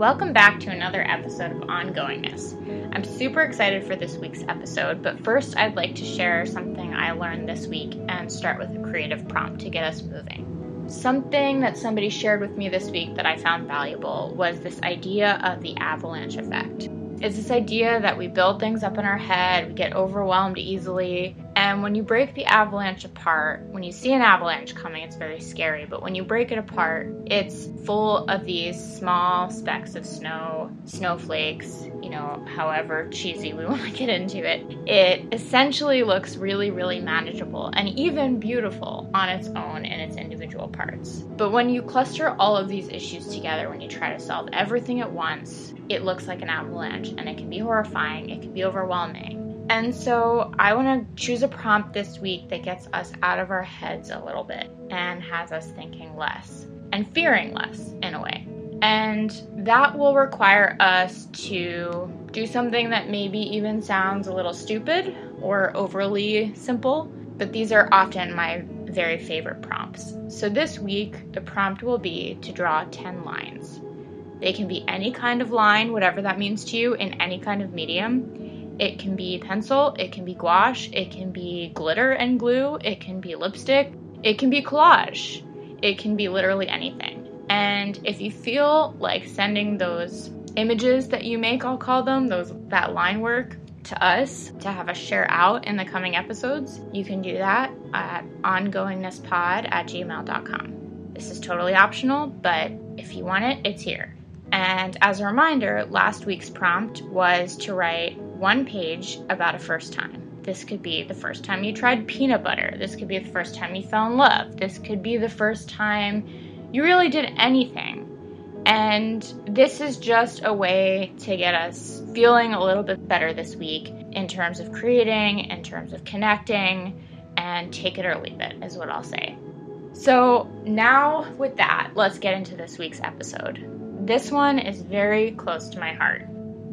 Welcome back to another episode of Ongoingness. I'm super excited for this week's episode, but first I'd like to share something I learned this week and start with a creative prompt to get us moving. Something that somebody shared with me this week that I found valuable was this idea of the avalanche effect. It's this idea that we build things up in our head, we get overwhelmed easily, and when you break the avalanche apart, when you see an avalanche coming, it's very scary, but when you break it apart, it's full of these small specks of snow, snowflakes, you know, however cheesy we want to get into it. It essentially looks really, really manageable and even beautiful on its own in its individual parts. But when you cluster all of these issues together, when you try to solve everything at once, it looks like an avalanche and it can be horrifying, it can be overwhelming. And so I want to choose a prompt this week that gets us out of our heads a little bit and has us thinking less and fearing less in a way. And that will require us to do something that maybe even sounds a little stupid or overly simple, but these are often my very favorite prompts. So this week, the prompt will be to draw 10 lines. They can be any kind of line, whatever that means to you, in any kind of medium. It can be pencil, it can be gouache, it can be glitter and glue, it can be lipstick, it can be collage, it can be literally anything. And if you feel like sending those images that you make, I'll call them, those that line work to us to have us share out in the coming episodes, you can do that at ongoingnesspod at gmail.com. This is totally optional, but if you want it, it's here. And as a reminder, last week's prompt was to write one page about a first time. This could be the first time you tried peanut butter. This could be the first time you fell in love. This could be the first time you really did anything. And this is just a way to get us feeling a little bit better this week in terms of creating, in terms of connecting, and take it or leave it, is what I'll say. So, now with that, let's get into this week's episode. This one is very close to my heart.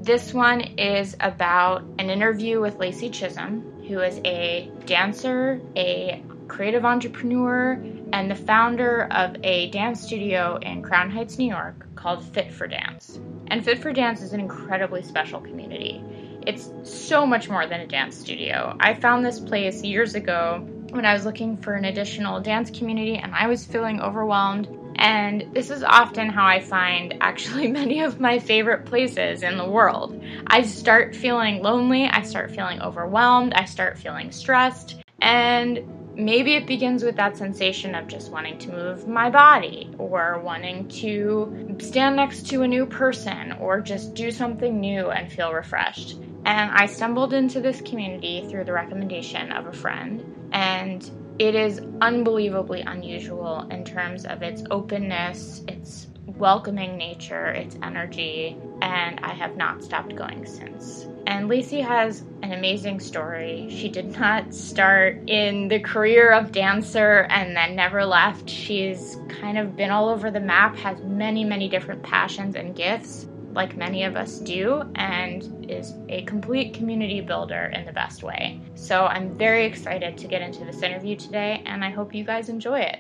This one is about an interview with Lacey Chisholm, who is a dancer, a creative entrepreneur, and the founder of a dance studio in Crown Heights, New York called Fit for Dance. And Fit for Dance is an incredibly special community. It's so much more than a dance studio. I found this place years ago when I was looking for an additional dance community and I was feeling overwhelmed and this is often how I find actually many of my favorite places in the world. I start feeling lonely, I start feeling overwhelmed, I start feeling stressed, and maybe it begins with that sensation of just wanting to move my body or wanting to stand next to a new person or just do something new and feel refreshed. And I stumbled into this community through the recommendation of a friend, and it is unbelievably unusual in terms of its openness, its welcoming nature, its energy, and I have not stopped going since. And Lacey has an amazing story. She did not start in the career of dancer and then never left. She's kind of been all over the map, has many, many different passions and gifts like many of us do, and is a complete community builder in the best way. So I'm very excited to get into this interview today, and I hope you guys enjoy it.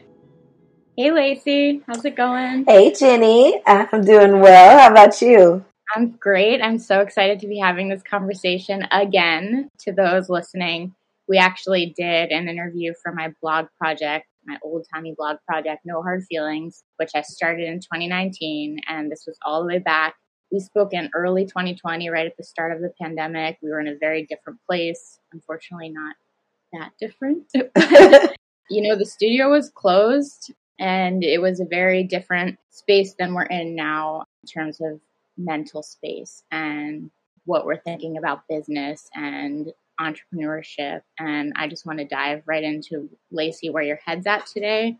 Hey, Lacey, how's it going? Hey, Jenny, I'm doing well. How about you? I'm great. I'm so excited to be having this conversation again. To those listening, we actually did an interview for my blog project my old timey blog project, No Hard Feelings, which I started in 2019. And this was all the way back we spoke in early 2020, right at the start of the pandemic. We were in a very different place. Unfortunately, not that different. you know, the studio was closed and it was a very different space than we're in now in terms of mental space and what we're thinking about business and entrepreneurship. And I just want to dive right into Lacey, where your head's at today,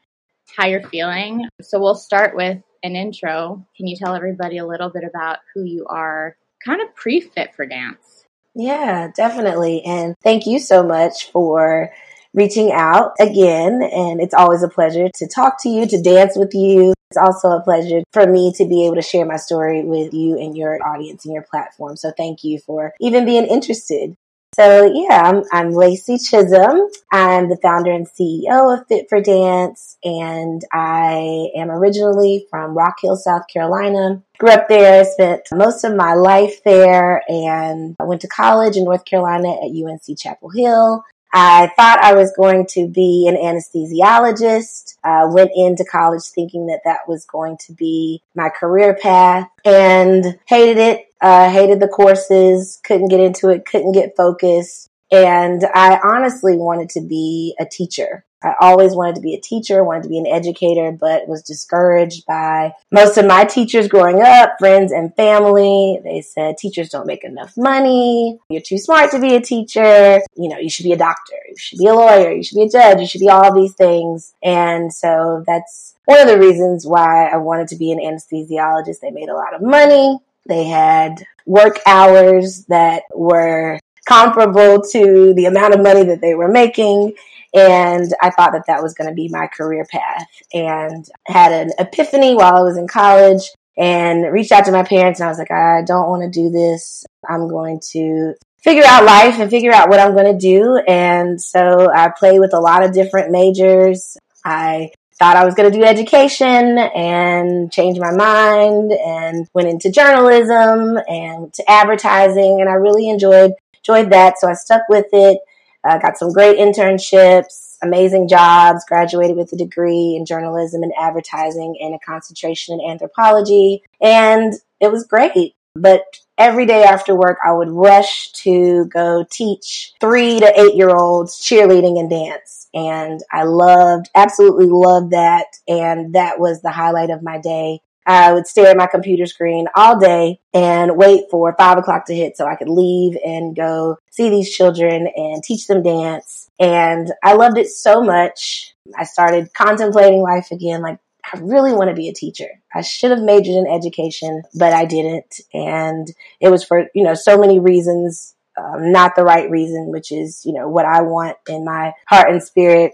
how you're feeling. So we'll start with an intro, can you tell everybody a little bit about who you are kind of pre fit for dance? Yeah, definitely. And thank you so much for reaching out again. And it's always a pleasure to talk to you, to dance with you. It's also a pleasure for me to be able to share my story with you and your audience and your platform. So thank you for even being interested. So yeah, I'm, I'm Lacey Chisholm. I'm the founder and CEO of Fit for Dance, and I am originally from Rock Hill, South Carolina. Grew up there, spent most of my life there, and I went to college in North Carolina at UNC Chapel Hill. I thought I was going to be an anesthesiologist. Uh, went into college thinking that that was going to be my career path and hated it. Uh, hated the courses, couldn't get into it, couldn't get focused. And I honestly wanted to be a teacher. I always wanted to be a teacher, wanted to be an educator, but was discouraged by most of my teachers growing up, friends and family. They said teachers don't make enough money. You're too smart to be a teacher. You know, you should be a doctor. You should be a lawyer. You should be a judge. You should be all these things. And so that's one of the reasons why I wanted to be an anesthesiologist. They made a lot of money. They had work hours that were comparable to the amount of money that they were making. And I thought that that was going to be my career path and had an epiphany while I was in college and reached out to my parents and I was like, I don't want to do this. I'm going to figure out life and figure out what I'm going to do. And so I played with a lot of different majors. I thought I was going to do education and changed my mind and went into journalism and to advertising. And I really enjoyed, enjoyed that. So I stuck with it. Uh, got some great internships, amazing jobs, graduated with a degree in journalism and advertising and a concentration in anthropology. And it was great. But every day after work, I would rush to go teach three to eight year olds cheerleading and dance. And I loved, absolutely loved that. And that was the highlight of my day. I would stare at my computer screen all day and wait for five o'clock to hit so I could leave and go see these children and teach them dance. And I loved it so much. I started contemplating life again, like I really want to be a teacher. I should have majored in education, but I didn't. And it was for, you know, so many reasons, um, not the right reason, which is, you know, what I want in my heart and spirit.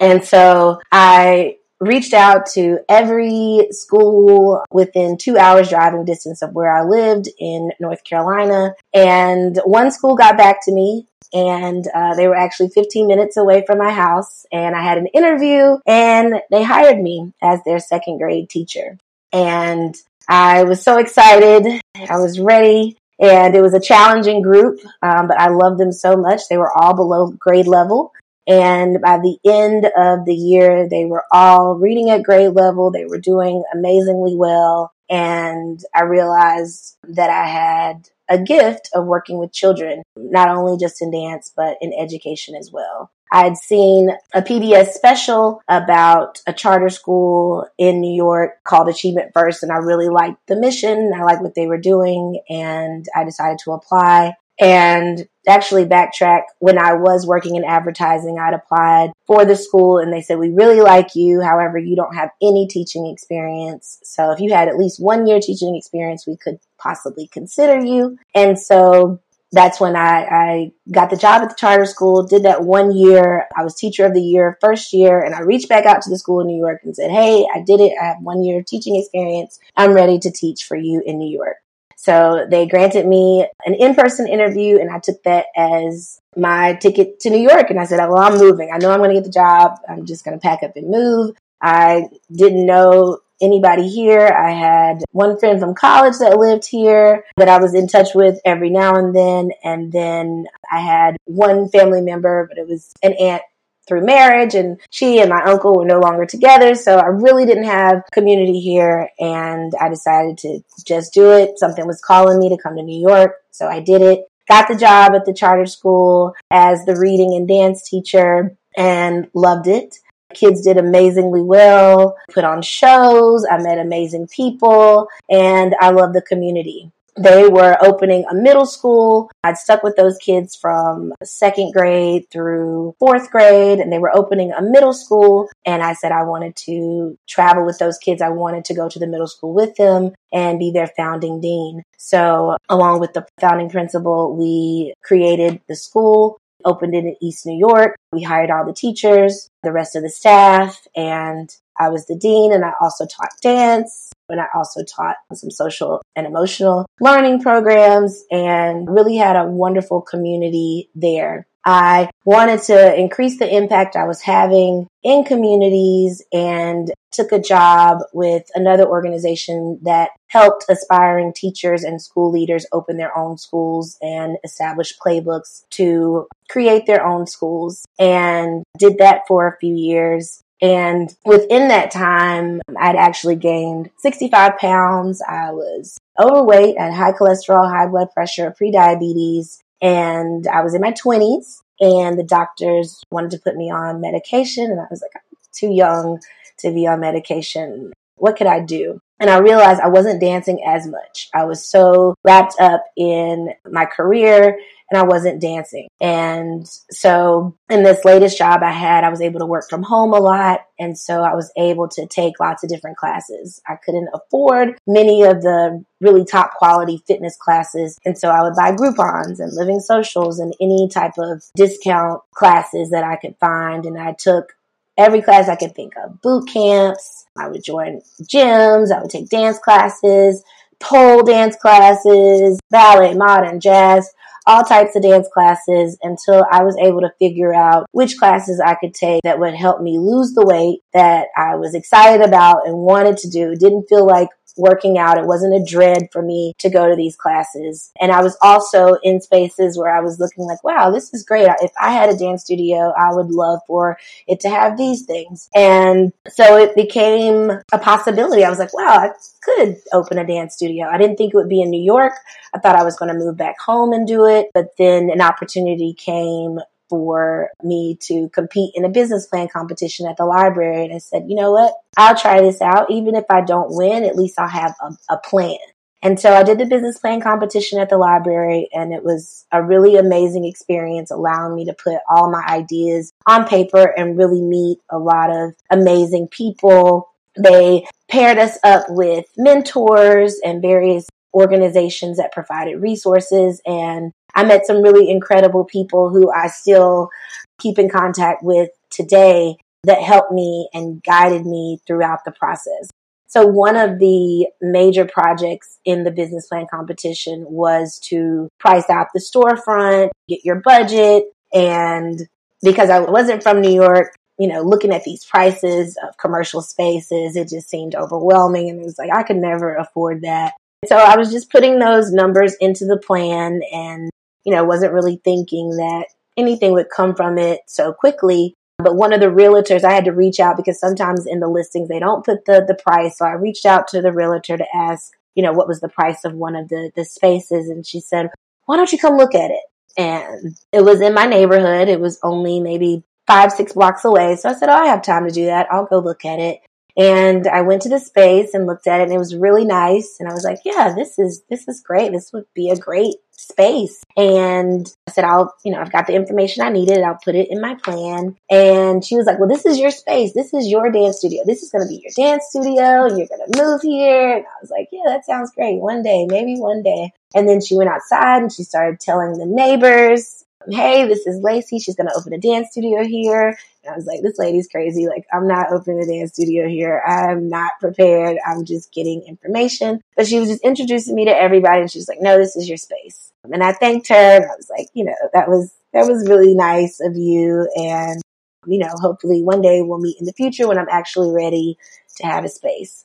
And so I reached out to every school within two hours driving distance of where I lived in North Carolina. And one school got back to me and uh, they were actually 15 minutes away from my house. And I had an interview and they hired me as their second grade teacher. And I was so excited. I was ready. And it was a challenging group, um, but I loved them so much. They were all below grade level. And by the end of the year, they were all reading at grade level. They were doing amazingly well. And I realized that I had a gift of working with children, not only just in dance, but in education as well. I had seen a PBS special about a charter school in New York called Achievement First, and I really liked the mission. I liked what they were doing, and I decided to apply and actually backtrack when I was working in advertising, I'd applied for the school and they said, we really like you. However, you don't have any teaching experience. So if you had at least one year teaching experience, we could possibly consider you. And so that's when I, I got the job at the charter school, did that one year. I was teacher of the year, first year, and I reached back out to the school in New York and said, Hey, I did it. I have one year of teaching experience. I'm ready to teach for you in New York. So they granted me an in-person interview and I took that as my ticket to New York. And I said, well, I'm moving. I know I'm going to get the job. I'm just going to pack up and move. I didn't know anybody here. I had one friend from college that lived here that I was in touch with every now and then. And then I had one family member, but it was an aunt through marriage and she and my uncle were no longer together. So I really didn't have community here and I decided to just do it. Something was calling me to come to New York. So I did it. Got the job at the charter school as the reading and dance teacher and loved it. Kids did amazingly well, put on shows. I met amazing people and I love the community they were opening a middle school. I'd stuck with those kids from second grade through fourth grade, and they were opening a middle school. And I said I wanted to travel with those kids. I wanted to go to the middle school with them and be their founding dean. So, along with the founding principal, we created the school opened it in East New York. We hired all the teachers, the rest of the staff, and I was the dean and I also taught dance and I also taught some social and emotional learning programs and really had a wonderful community there. I wanted to increase the impact I was having in communities and took a job with another organization that helped aspiring teachers and school leaders open their own schools and establish playbooks to create their own schools and did that for a few years. And within that time, I'd actually gained 65 pounds. I was overweight, had high cholesterol, high blood pressure, pre-diabetes, and I was in my 20s and the doctors wanted to put me on medication and I was like, I'm too young to be on medication. What could I do? And I realized I wasn't dancing as much. I was so wrapped up in my career and I wasn't dancing. And so in this latest job I had, I was able to work from home a lot. And so I was able to take lots of different classes. I couldn't afford many of the really top quality fitness classes. And so I would buy Groupons and Living Socials and any type of discount classes that I could find. And I took every class I could think of boot camps. I would join gyms. I would take dance classes, pole dance classes, ballet, modern, jazz all types of dance classes until I was able to figure out which classes I could take that would help me lose the weight that I was excited about and wanted to do. Didn't feel like working out. It wasn't a dread for me to go to these classes. And I was also in spaces where I was looking like, wow, this is great. If I had a dance studio, I would love for it to have these things. And so it became a possibility. I was like, wow, I could open a dance studio. I didn't think it would be in New York. I thought I was going to move back home and do it. But then an opportunity came for me to compete in a business plan competition at the library. And I said, you know what? I'll try this out. Even if I don't win, at least I'll have a, a plan. And so I did the business plan competition at the library and it was a really amazing experience allowing me to put all my ideas on paper and really meet a lot of amazing people. They paired us up with mentors and various organizations that provided resources and I met some really incredible people who I still keep in contact with today that helped me and guided me throughout the process. So one of the major projects in the business plan competition was to price out the storefront, get your budget. And because I wasn't from New York, you know, looking at these prices of commercial spaces, it just seemed overwhelming. And it was like, I could never afford that. So I was just putting those numbers into the plan and you know, wasn't really thinking that anything would come from it so quickly. But one of the realtors, I had to reach out because sometimes in the listings they don't put the the price. So I reached out to the realtor to ask, you know, what was the price of one of the the spaces, and she said, "Why don't you come look at it?" And it was in my neighborhood. It was only maybe five six blocks away. So I said, "Oh, I have time to do that. I'll go look at it." And I went to the space and looked at it and it was really nice. And I was like, yeah, this is, this is great. This would be a great space. And I said, I'll, you know, I've got the information I needed. I'll put it in my plan. And she was like, well, this is your space. This is your dance studio. This is going to be your dance studio. You're going to move here. And I was like, yeah, that sounds great. One day, maybe one day. And then she went outside and she started telling the neighbors hey, this is Lacey. She's going to open a dance studio here. I was like, this lady's crazy. Like, I'm not opening a dance studio here. I'm not prepared. I'm just getting information. But she was just introducing me to everybody. And she was like, no, this is your space. And I thanked her. And I was like, you know, that was, that was really nice of you. And, you know, hopefully one day we'll meet in the future when I'm actually ready to have a space.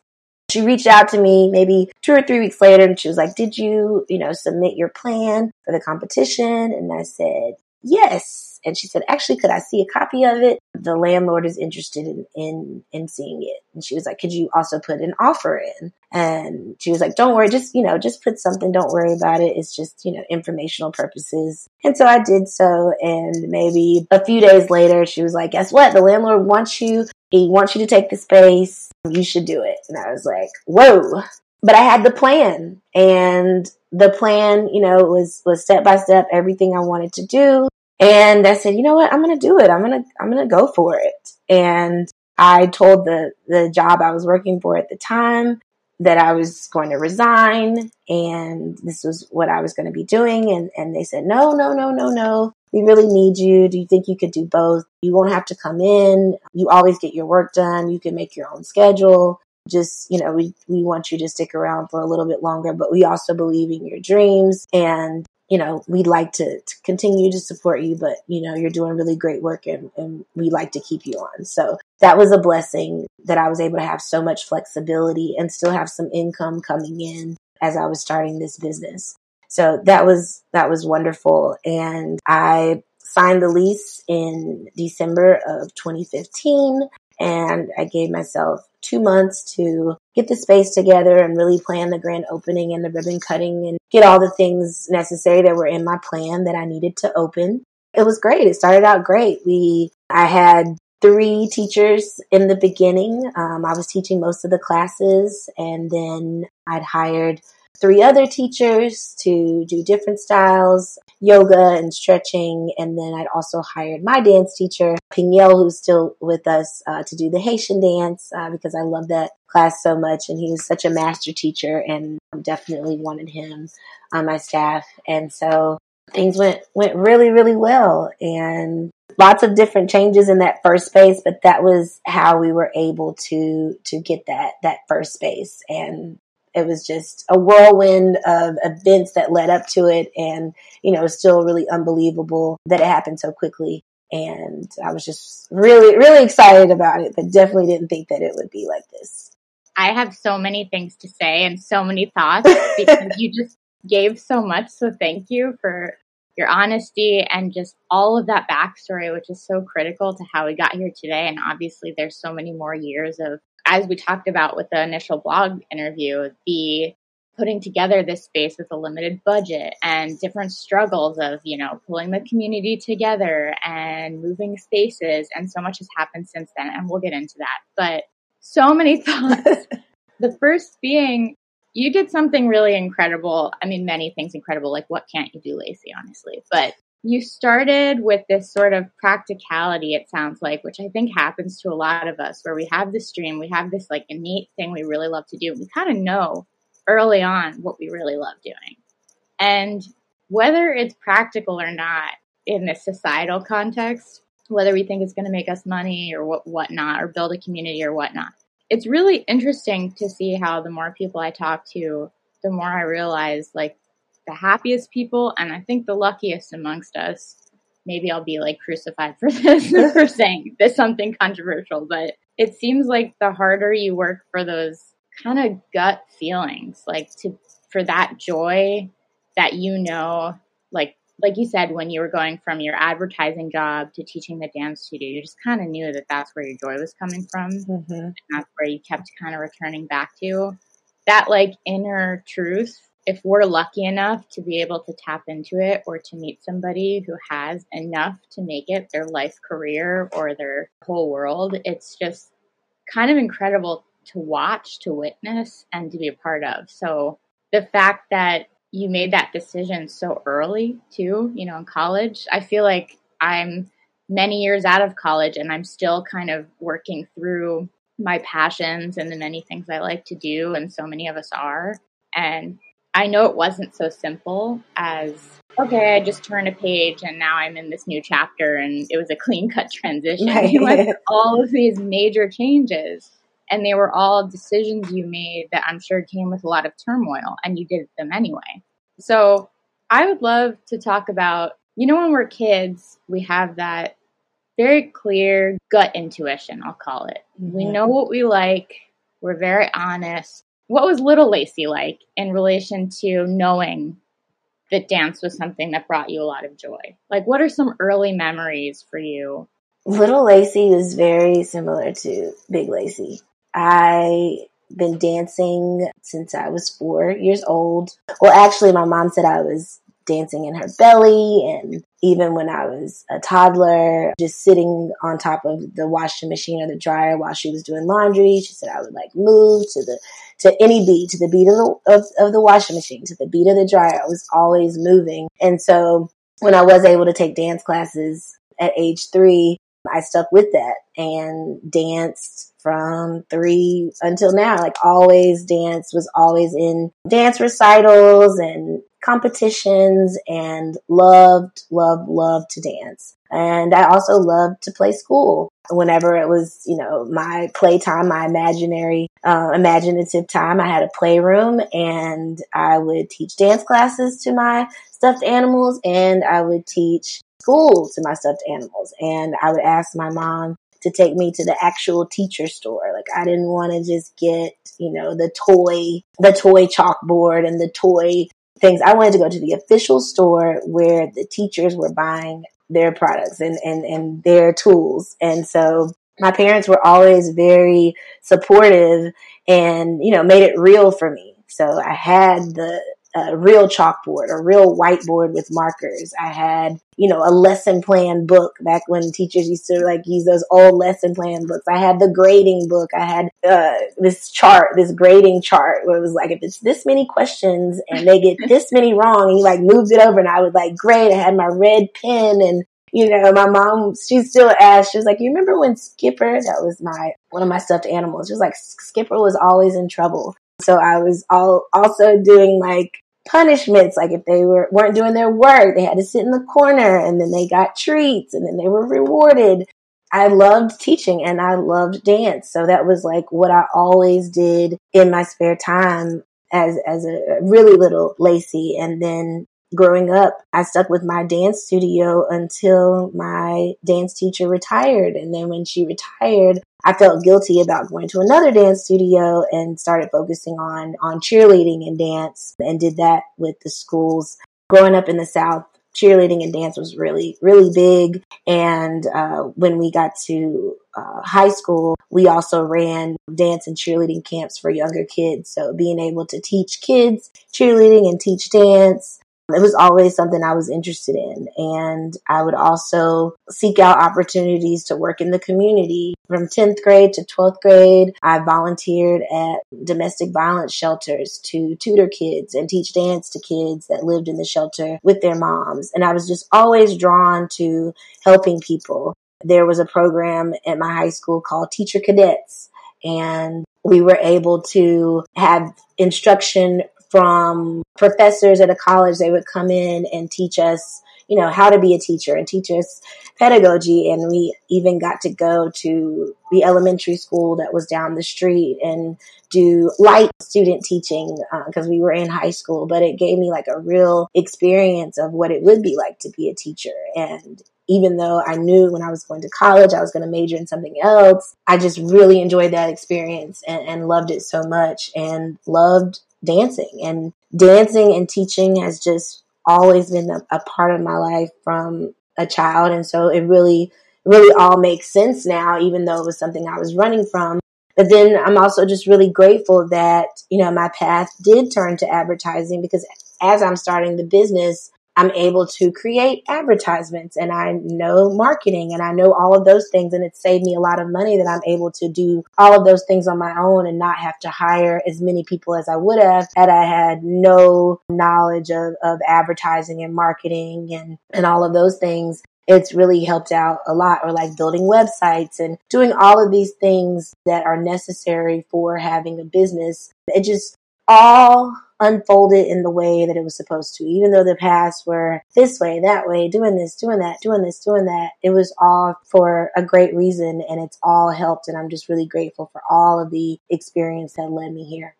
She reached out to me maybe two or three weeks later and she was like, Did you, you know, submit your plan for the competition? And I said, Yes. And she said, Actually, could I see a copy of it? The landlord is interested in, in, in seeing it. And she was like, Could you also put an offer in? And she was like, Don't worry, just, you know, just put something. Don't worry about it. It's just, you know, informational purposes. And so I did so. And maybe a few days later, she was like, Guess what? The landlord wants you. He wants you to take the space you should do it. And I was like, whoa. But I had the plan and the plan, you know, was, was step by step everything I wanted to do. And I said, you know what? I'm going to do it. I'm going to, I'm going to go for it. And I told the, the job I was working for at the time that I was going to resign and this was what I was going to be doing. And, and they said, no, no, no, no, no. we really need you. Do you think you could do both? You won't have to come in. You always get your work done. You can make your own schedule. Just, you know, we, we want you to stick around for a little bit longer, but we also believe in your dreams and you know, we'd like to, to, continue to support you, but you know, you're doing really great work and, and we like to keep you on. So that was a blessing that I was able to have so much flexibility and still have some income coming in as I was starting this business. So that was, that was wonderful. And I signed the lease in December of 2015 and I gave myself two months to get the space together and really plan the grand opening and the ribbon cutting and get all the things necessary that were in my plan that I needed to open. It was great. It started out great. We, I had three teachers in the beginning. Um, I was teaching most of the classes and then I'd hired three other teachers to do different styles, yoga and stretching. And then I'd also hired my dance teacher, Piniel, who's still with us, uh, to do the Haitian dance, uh, because I love that class so much. And he was such a master teacher and definitely wanted him on my staff. And so things went, went really, really well. And lots of different changes in that first space, but that was how we were able to, to get that, that first space. And it was just a whirlwind of events that led up to it. And, you know, it's still really unbelievable that it happened so quickly. And I was just really, really excited about it, but definitely didn't think that it would be like this. I have so many things to say and so many thoughts because you just gave so much. So thank you for your honesty and just all of that backstory, which is so critical to how we got here today. And obviously, there's so many more years of as we talked about with the initial blog interview, the putting together this space with a limited budget and different struggles of, you know, pulling the community together and moving spaces. And so much has happened since then. And we'll get into that. But so many thoughts. the first being, you did something really incredible. I mean, many things incredible. Like, what can't you do, Lacey, honestly? But you started with this sort of practicality, it sounds like, which I think happens to a lot of us, where we have this dream, we have this like innate thing we really love to do. We kind of know early on what we really love doing. And whether it's practical or not in this societal context, whether we think it's going to make us money or what whatnot, or build a community or whatnot, it's really interesting to see how the more people I talk to, the more I realize like the happiest people and I think the luckiest amongst us. Maybe I'll be like crucified for this for saying this something controversial, but it seems like the harder you work for those kind of gut feelings, like to for that joy that you know, like like you said, when you were going from your advertising job to teaching the dance studio, you just kind of knew that that's where your joy was coming from. Mm-hmm. And that's where you kept kind of returning back to. That like inner truth if we're lucky enough to be able to tap into it or to meet somebody who has enough to make it their life career or their whole world, it's just kind of incredible to watch, to witness, and to be a part of. So the fact that you made that decision so early, too, you know, in college, I feel like I'm many years out of college and I'm still kind of working through my passions and the many things I like to do, and so many of us are. And I know it wasn't so simple as, okay, I just turned a page and now I'm in this new chapter and it was a clean cut transition. Right. You went all of these major changes and they were all decisions you made that I'm sure came with a lot of turmoil and you did them anyway. So I would love to talk about, you know, when we're kids, we have that very clear gut intuition, I'll call it. Mm-hmm. We know what we like, we're very honest, what was little Lacey like in relation to knowing that dance was something that brought you a lot of joy? Like, what are some early memories for you? Little Lacey is very similar to Big Lacey. I been dancing since I was four years old. Well, actually, my mom said I was dancing in her belly. And even when I was a toddler, just sitting on top of the washing machine or the dryer while she was doing laundry, she said I would like move to the to any beat, to the beat of the of, of the washing machine, to the beat of the dryer. I was always moving. And so when I was able to take dance classes at age three, I stuck with that and danced from three until now. Like always dance was always in dance recitals and competitions and loved, loved, loved to dance. And I also loved to play school whenever it was, you know, my playtime, my imaginary, uh, imaginative time. I had a playroom and I would teach dance classes to my stuffed animals and I would teach school to my stuffed animals. And I would ask my mom to take me to the actual teacher store. Like I didn't want to just get, you know, the toy, the toy chalkboard and the toy things. I wanted to go to the official store where the teachers were buying their products and, and, and their tools. And so my parents were always very supportive and, you know, made it real for me. So I had the a real chalkboard, a real whiteboard with markers. I had, you know, a lesson plan book back when teachers used to like use those old lesson plan books. I had the grading book. I had uh, this chart, this grading chart where it was like, if it's this many questions and they get this many wrong, and you like moved it over and I would like grade. I had my red pen and you know, my mom, she still asked, she was like, you remember when Skipper, that was my, one of my stuffed animals. She was like, Skipper was always in trouble. So I was all, also doing like punishments. Like if they were, weren't doing their work, they had to sit in the corner and then they got treats and then they were rewarded. I loved teaching and I loved dance. So that was like what I always did in my spare time as, as a really little Lacey. And then growing up, I stuck with my dance studio until my dance teacher retired. And then when she retired, I felt guilty about going to another dance studio and started focusing on, on cheerleading and dance and did that with the schools. Growing up in the South, cheerleading and dance was really, really big. And uh, when we got to uh, high school, we also ran dance and cheerleading camps for younger kids. So being able to teach kids cheerleading and teach dance it was always something I was interested in. And I would also seek out opportunities to work in the community. From 10th grade to 12th grade, I volunteered at domestic violence shelters to tutor kids and teach dance to kids that lived in the shelter with their moms. And I was just always drawn to helping people. There was a program at my high school called Teacher Cadets and we were able to have instruction from professors at a college. They would come in and teach us, you know, how to be a teacher and teach us pedagogy. And we even got to go to the elementary school that was down the street and do light student teaching because uh, we were in high school. But it gave me like a real experience of what it would be like to be a teacher. And even though I knew when I was going to college I was going to major in something else, I just really enjoyed that experience and, and loved it so much and loved dancing and dancing and teaching has just always been a, a, part of my life from a child. And so it really, really all makes sense now, even though it was something I was running from. But then I'm also just really grateful that, you know, my path did turn to advertising because as I'm starting the business, I'm able to create advertisements and I know marketing and I know all of those things. And it saved me a lot of money that I'm able to do all of those things on my own and not have to hire as many people as I would have had I had no knowledge of, of advertising and marketing and, and all of those things it's really helped out a lot or like building websites and doing all of these things that are necessary for having a business. It just all unfolded in the way that it was supposed to. Even though the past were this way, that way, doing this, doing that, doing this, doing that, it was all for a great reason and it's all helped. And I'm just really grateful for all of the experience that led me here.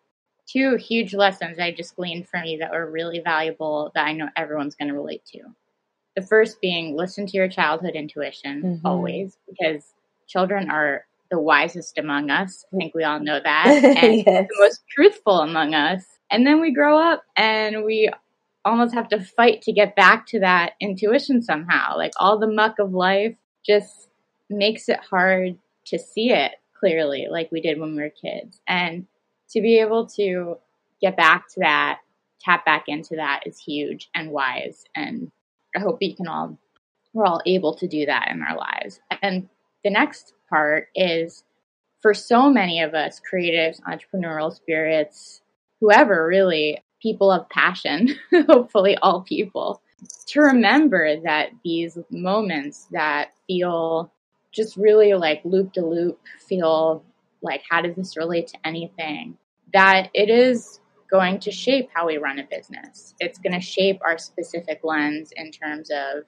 Two huge lessons I just gleaned from you that were really valuable that I know everyone's going to relate to. The first being listen to your childhood intuition mm-hmm. always because children are the wisest among us. I think we all know that. And yes. the most truthful among us. And then we grow up and we almost have to fight to get back to that intuition somehow. Like all the muck of life just makes it hard to see it clearly, like we did when we were kids. And to be able to get back to that, tap back into that is huge and wise. And I hope we can all, we're all able to do that in our lives. And the next part is for so many of us, creatives, entrepreneurial spirits, whoever really, people of passion, hopefully all people, to remember that these moments that feel just really like loop to loop, feel like how does this relate to anything? That it is going to shape how we run a business. It's going to shape our specific lens in terms of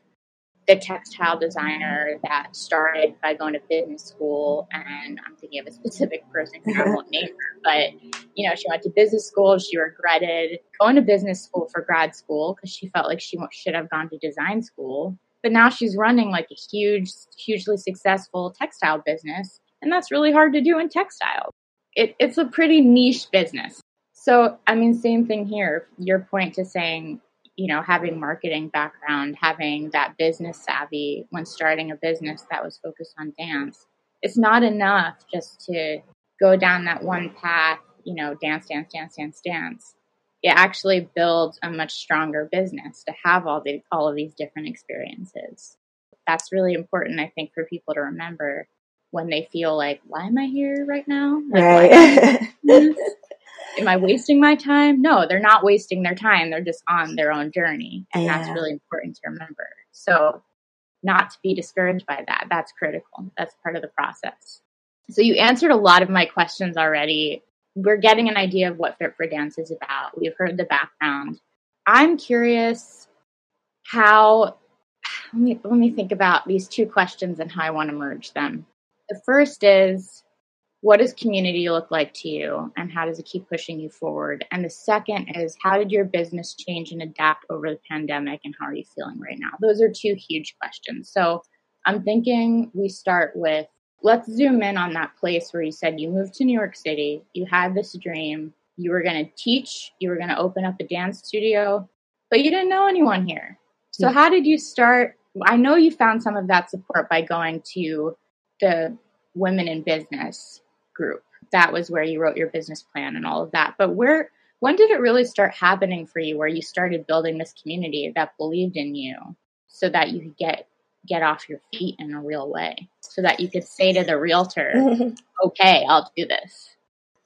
the textile designer that started by going to business school, and I'm thinking of a specific person, I won't name her, but you know, she went to business school. She regretted going to business school for grad school because she felt like she should have gone to design school. But now she's running like a huge, hugely successful textile business, and that's really hard to do in textile. It, it's a pretty niche business. So, I mean, same thing here. Your point to saying you know, having marketing background, having that business savvy when starting a business that was focused on dance. It's not enough just to go down that one path, you know, dance, dance, dance, dance, dance. It actually builds a much stronger business to have all the all of these different experiences. That's really important, I think, for people to remember when they feel like, why am I here right now? Like, right. am I wasting my time? No, they're not wasting their time. They're just on their own journey. And yeah. that's really important to remember. So, not to be discouraged by that. That's critical. That's part of the process. So, you answered a lot of my questions already. We're getting an idea of what Fit for Dance is about. We've heard the background. I'm curious how, let me, let me think about these two questions and how I want to merge them. The first is, what does community look like to you and how does it keep pushing you forward? And the second is how did your business change and adapt over the pandemic and how are you feeling right now? Those are two huge questions. So I'm thinking we start with let's zoom in on that place where you said you moved to New York City, you had this dream, you were going to teach, you were going to open up a dance studio, but you didn't know anyone here. So yeah. how did you start? I know you found some of that support by going to the women in business group. That was where you wrote your business plan and all of that. But where when did it really start happening for you where you started building this community that believed in you so that you could get get off your feet in a real way so that you could say to the realtor, "Okay, I'll do this."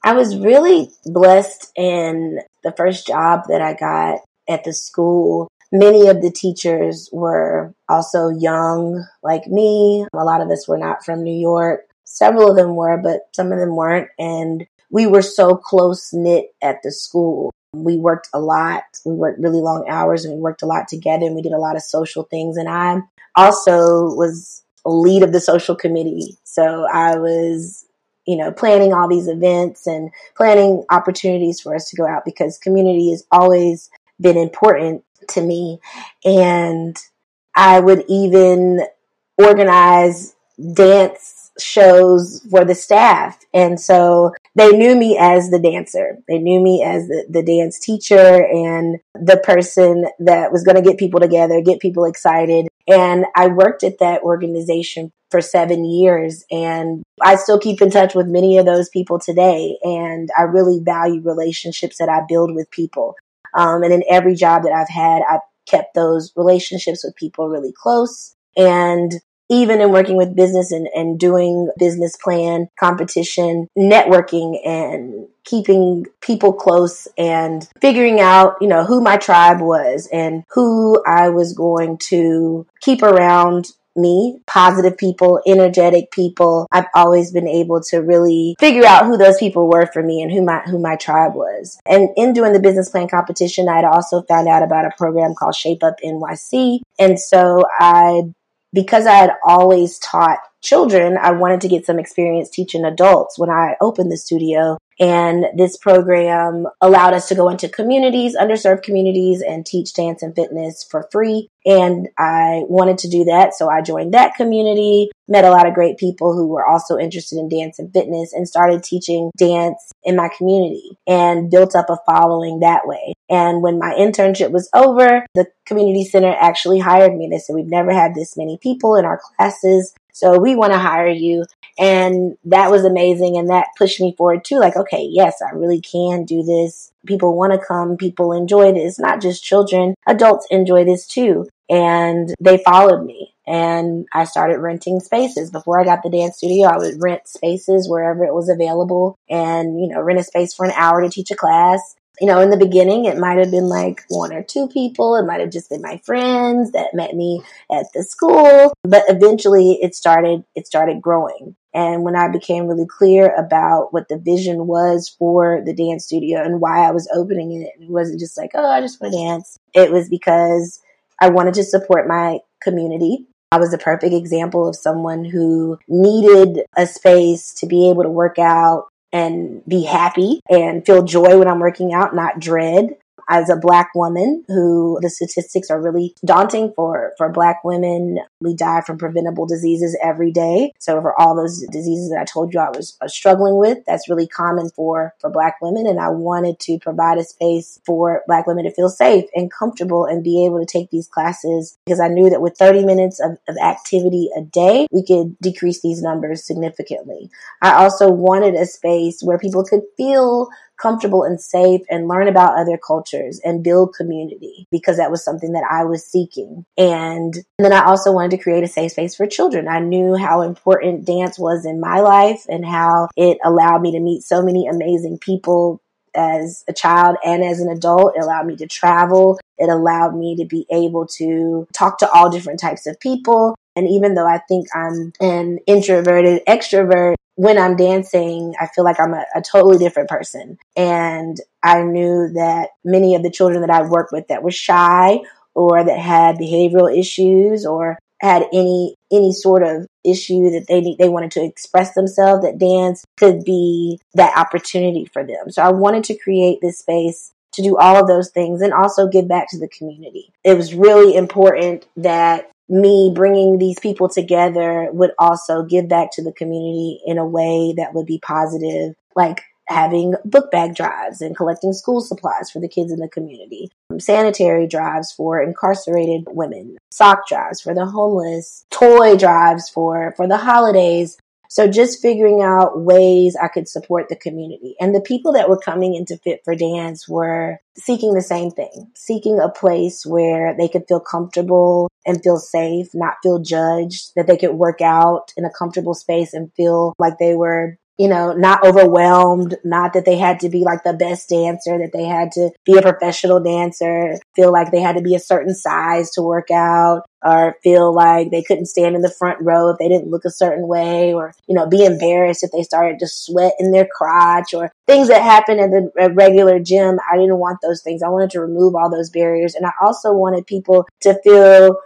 I was really blessed in the first job that I got at the school. Many of the teachers were also young like me. A lot of us were not from New York. Several of them were, but some of them weren't. And we were so close knit at the school. We worked a lot. We worked really long hours and we worked a lot together and we did a lot of social things. And I also was lead of the social committee. So I was, you know, planning all these events and planning opportunities for us to go out because community has always been important to me. And I would even organize dance shows for the staff. And so they knew me as the dancer. They knew me as the, the dance teacher and the person that was going to get people together, get people excited. And I worked at that organization for seven years and I still keep in touch with many of those people today. And I really value relationships that I build with people. Um, and in every job that I've had, I've kept those relationships with people really close. And even in working with business and, and doing business plan competition, networking and keeping people close and figuring out, you know, who my tribe was and who I was going to keep around me, positive people, energetic people. I've always been able to really figure out who those people were for me and who my who my tribe was. And in doing the business plan competition, I'd also found out about a program called Shape Up NYC. And so I because I had always taught children, I wanted to get some experience teaching adults when I opened the studio. And this program allowed us to go into communities, underserved communities, and teach dance and fitness for free. And I wanted to do that. So I joined that community, met a lot of great people who were also interested in dance and fitness, and started teaching dance in my community and built up a following that way. And when my internship was over, the community center actually hired me. They said, We've never had this many people in our classes. So we want to hire you. And that was amazing. And that pushed me forward too. Like, okay, yes, I really can do this. People want to come. People enjoy this. Not just children, adults enjoy this too. And they followed me and I started renting spaces. Before I got the dance studio, I would rent spaces wherever it was available and, you know, rent a space for an hour to teach a class You know, in the beginning, it might have been like one or two people. It might have just been my friends that met me at the school. But eventually it started, it started growing. And when I became really clear about what the vision was for the dance studio and why I was opening it, it wasn't just like, oh, I just want to dance. It was because I wanted to support my community. I was a perfect example of someone who needed a space to be able to work out and be happy and feel joy when I'm working out, not dread as a black woman who the statistics are really daunting for for black women. We die from preventable diseases every day. So for all those diseases that i told you i was uh, struggling with that's really common for for black women. And i wanted to provide a space for black women to feel safe and comfortable and be able to take these classes because i knew that with 30 minutes of, of activity a day we could decrease these numbers significantly. I also wanted a space where people could feel comfortable and safe and learn about other cultures and build community because that was something that I was seeking. And then I also wanted to create a safe space for children. I knew how important dance was in my life and how it allowed me to meet so many amazing people as a child and as an adult. It allowed me to travel. It allowed me to be able to talk to all different types of people. And even though I think I'm an introverted extrovert, when I'm dancing, I feel like I'm a, a, totally different person. And I knew that many of the children that I worked with that were shy or that had behavioral issues or had any any sort of issue that they they wanted to express themselves that dance could be that opportunity for them. So I wanted to create this space to do all of those things and also give back to the community. It was really important that me bringing these people together would also give back to the community in a way that would be positive, like having book bag drives and collecting school supplies for the kids in the community, sanitary drives for incarcerated women, sock drives for the homeless, toy drives for, for the holidays, so just figuring out ways I could support the community. And the people that were coming into Fit for Dance were seeking the same thing, seeking a place where they could feel comfortable and feel safe, not feel judged, that they could work out in a comfortable space and feel like they were you know, not overwhelmed, not that they had to be like the best dancer, that they had to be a professional dancer, feel like they had to be a certain size to work out, or feel like they couldn't stand in the front row if they didn't look a certain way, or, you know, be embarrassed if they started to sweat in their crotch, or things that happen at the regular gym. I didn't want those things. I wanted to remove all those barriers. And I also wanted people to feel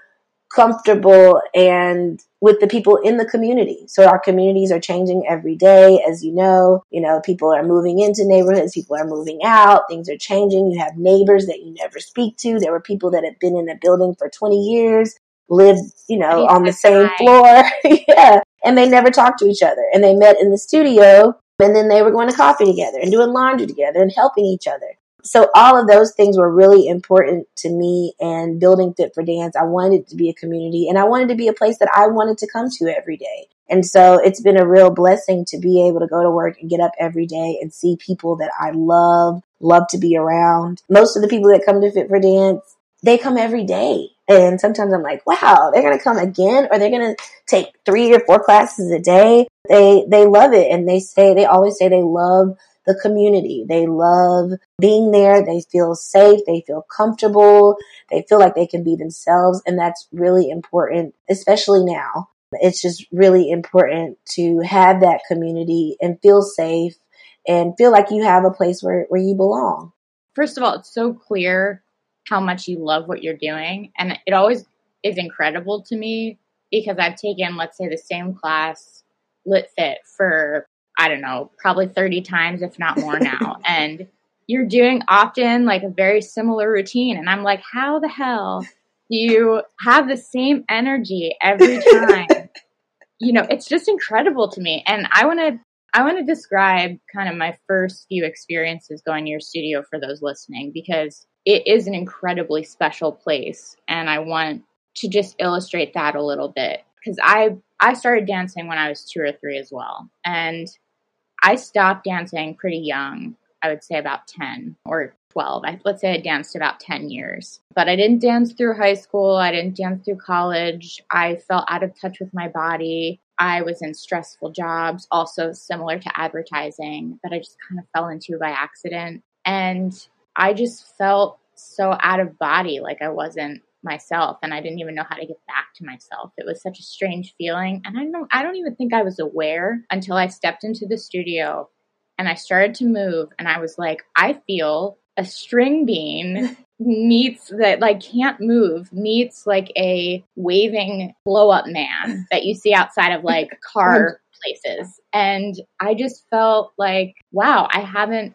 comfortable and with the people in the community. So our communities are changing every day, as you know. You know, people are moving into neighborhoods, people are moving out, things are changing. You have neighbors that you never speak to. There were people that have been in a building for 20 years, lived, you know, on the same floor. yeah. And they never talked to each other. And they met in the studio and then they were going to coffee together and doing laundry together and helping each other so all of those things were really important to me and building fit for dance. I wanted it to be a community and i wanted to be a place that i wanted to come to every day. And so it's been a real blessing to be able to go to work and get up every day and see people that i love love to be around. Most of the people that come to fit for dance they come every day. And sometimes i'm like wow they're going to come again or they're going to take three or four classes a day. They they love it and they say they always say they love the community. They love being there. They feel safe. They feel comfortable. They feel like they can be themselves. And that's really important, especially now. It's just really important to have that community and feel safe and feel like you have a place where, where you belong. First of all, it's so clear how much you love what you're doing. And it always is incredible to me because I've taken, let's say, the same class, Lit Fit, for I don't know, probably 30 times, if not more now. and you're doing often like a very similar routine. And I'm like, how the hell do you have the same energy every time? you know, it's just incredible to me. And I want to I want to describe kind of my first few experiences going to your studio for those listening because it is an incredibly special place and I want to just illustrate that a little bit because I I started dancing when I was 2 or 3 as well. And I stopped dancing pretty young. I would say about 10 or 12. I, let's say I danced about 10 years. But I didn't dance through high school. I didn't dance through college. I felt out of touch with my body. I was in stressful jobs, also similar to advertising, that I just kind of fell into by accident. And I just felt so out of body, like I wasn't myself and I didn't even know how to get back to myself. It was such a strange feeling and I don't I don't even think I was aware until I stepped into the studio and I started to move and I was like I feel a string bean meets that like can't move meets like a waving blow up man that you see outside of like car places and I just felt like wow, I haven't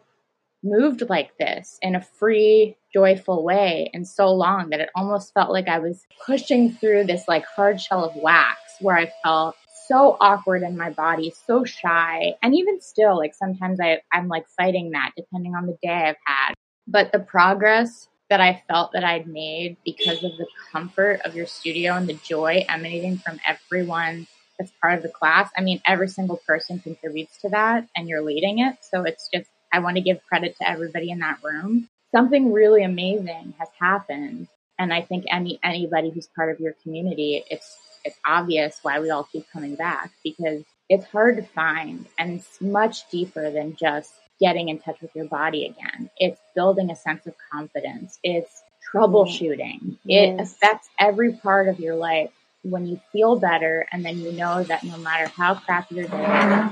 moved like this in a free, joyful way in so long that it almost felt like I was pushing through this like hard shell of wax where I felt so awkward in my body, so shy. And even still, like sometimes I, I'm like fighting that depending on the day I've had. But the progress that I felt that I'd made because of the comfort of your studio and the joy emanating from everyone that's part of the class. I mean, every single person contributes to that and you're leading it. So it's just I want to give credit to everybody in that room. Something really amazing has happened. And I think any anybody who's part of your community, it's it's obvious why we all keep coming back because it's hard to find and it's much deeper than just getting in touch with your body again. It's building a sense of confidence. It's troubleshooting. Yes. It affects every part of your life when you feel better and then you know that no matter how crappy your day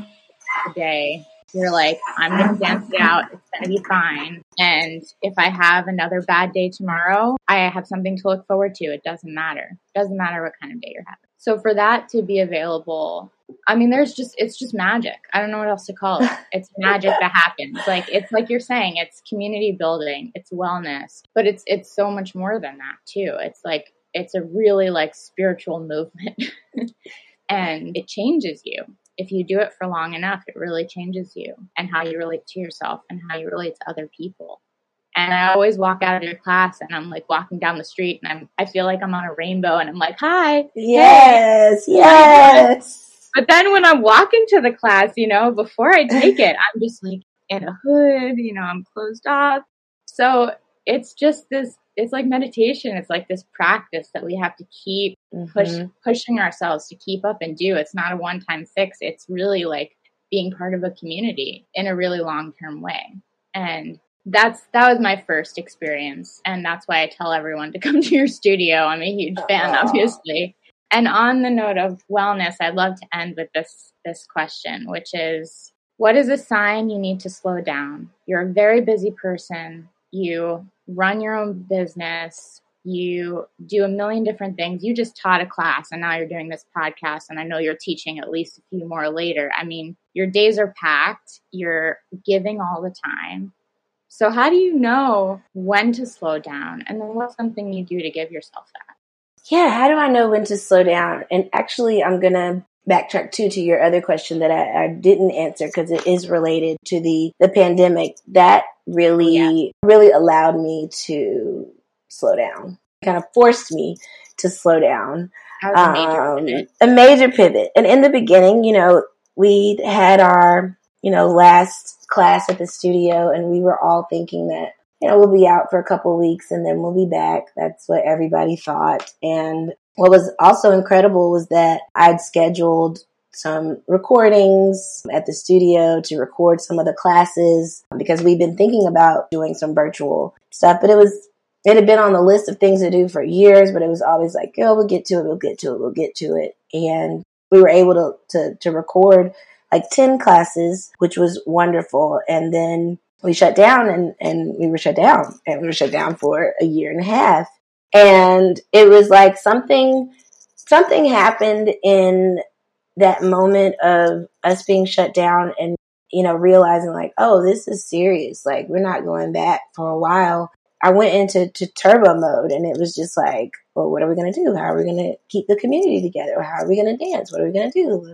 is, day you're like, I'm going to dance it out. It's going to be fine. And if I have another bad day tomorrow, I have something to look forward to. It doesn't matter. It doesn't matter what kind of day you're having. So for that to be available, I mean, there's just, it's just magic. I don't know what else to call it. It's magic that happens. Like, it's like you're saying, it's community building, it's wellness, but it's, it's so much more than that too. It's like, it's a really like spiritual movement and it changes you if you do it for long enough, it really changes you and how you relate to yourself and how you relate to other people. And I always walk out of your class and I'm like walking down the street and I'm I feel like I'm on a rainbow and I'm like, hi. Yes, hey. yes. But then when I'm walking to the class, you know, before I take it, I'm just like in a hood, you know, I'm closed off. So it's just this it's like meditation. It's like this practice that we have to keep mm-hmm. push, pushing ourselves to keep up and do. It's not a one time fix. It's really like being part of a community in a really long term way. And that's that was my first experience and that's why I tell everyone to come to your studio. I'm a huge fan obviously. And on the note of wellness, I'd love to end with this this question, which is what is a sign you need to slow down? You're a very busy person. You run your own business, you do a million different things. You just taught a class and now you're doing this podcast, and I know you're teaching at least a few more later. I mean, your days are packed, you're giving all the time. So, how do you know when to slow down? And then, what's something you do to give yourself that? Yeah, how do I know when to slow down? And actually, I'm going to backtrack too to your other question that I, I didn't answer because it is related to the the pandemic. That really yeah. really allowed me to slow down. Kind of forced me to slow down. A major, um, a major pivot. And in the beginning, you know, we had our, you know, last class at the studio and we were all thinking that, you know, we'll be out for a couple weeks and then we'll be back. That's what everybody thought. And what was also incredible was that I'd scheduled some recordings at the studio to record some of the classes um, because we've been thinking about doing some virtual stuff, but it was it had been on the list of things to do for years, but it was always like, oh, we'll get to it, we'll get to it, we'll get to it. And we were able to, to, to record like 10 classes, which was wonderful. And then we shut down and, and we were shut down and we were shut down for a year and a half. And it was like something, something happened in that moment of us being shut down and, you know, realizing like, oh, this is serious. Like, we're not going back for a while. I went into to turbo mode and it was just like, well, what are we going to do? How are we going to keep the community together? How are we going to dance? What are we going to do?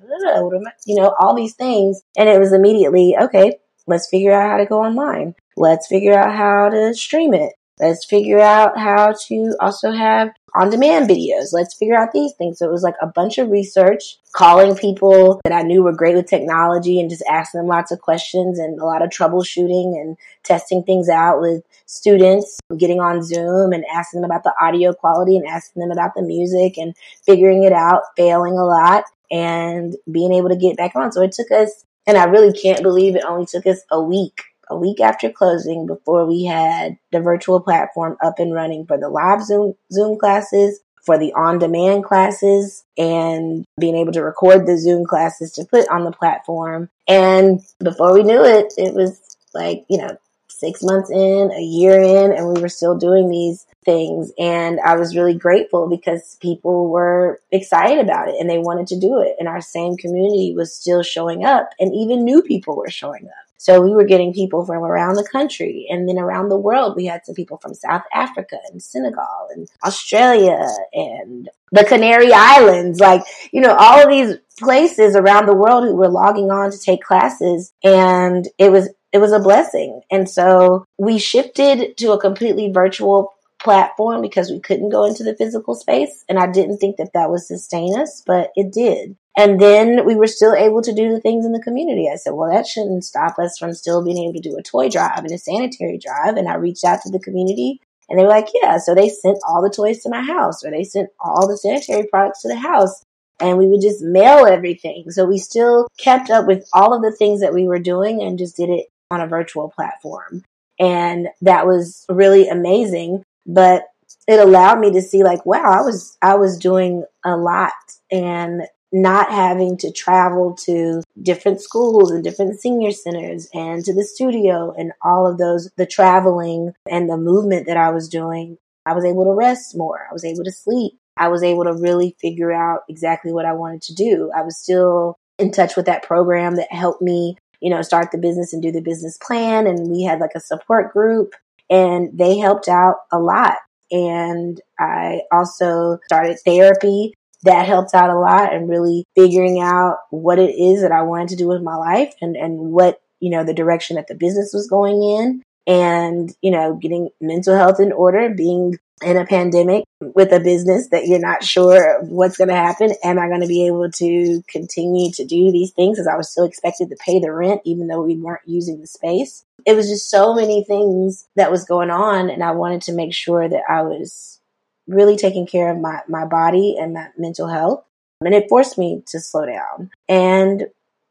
You know, all these things. And it was immediately, okay, let's figure out how to go online. Let's figure out how to stream it. Let's figure out how to also have on demand videos. Let's figure out these things. So it was like a bunch of research, calling people that I knew were great with technology and just asking them lots of questions and a lot of troubleshooting and testing things out with students, getting on Zoom and asking them about the audio quality and asking them about the music and figuring it out, failing a lot and being able to get back on. So it took us, and I really can't believe it only took us a week a week after closing before we had the virtual platform up and running for the live Zoom, Zoom classes, for the on demand classes, and being able to record the Zoom classes to put on the platform. And before we knew it, it was like, you know, six months in, a year in, and we were still doing these things. And I was really grateful because people were excited about it and they wanted to do it. And our same community was still showing up and even new people were showing up. So we were getting people from around the country and then around the world. We had some people from South Africa and Senegal and Australia and the Canary Islands, like, you know, all of these places around the world who were logging on to take classes. And it was it was a blessing. And so we shifted to a completely virtual platform because we couldn't go into the physical space. And I didn't think that that would sustain us, but it did. And then we were still able to do the things in the community. I said, well, that shouldn't stop us from still being able to do a toy drive and a sanitary drive. And I reached out to the community and they were like, yeah. So they sent all the toys to my house or they sent all the sanitary products to the house and we would just mail everything. So we still kept up with all of the things that we were doing and just did it on a virtual platform. And that was really amazing, but it allowed me to see like, wow, I was, I was doing a lot and not having to travel to different schools and different senior centers and to the studio and all of those, the traveling and the movement that I was doing. I was able to rest more. I was able to sleep. I was able to really figure out exactly what I wanted to do. I was still in touch with that program that helped me you know, start the business and do the business plan. And we had like a support group and they helped out a lot. And I also started therapy that helped out a lot and really figuring out what it is that I wanted to do with my life and, and what, you know, the direction that the business was going in and, you know, getting mental health in order, being in a pandemic with a business that you're not sure what's going to happen. Am I going to be able to continue to do these things as I was still expected to pay the rent, even though we weren't using the space? It was just so many things that was going on. And I wanted to make sure that I was really taking care of my, my body and my mental health. And it forced me to slow down. And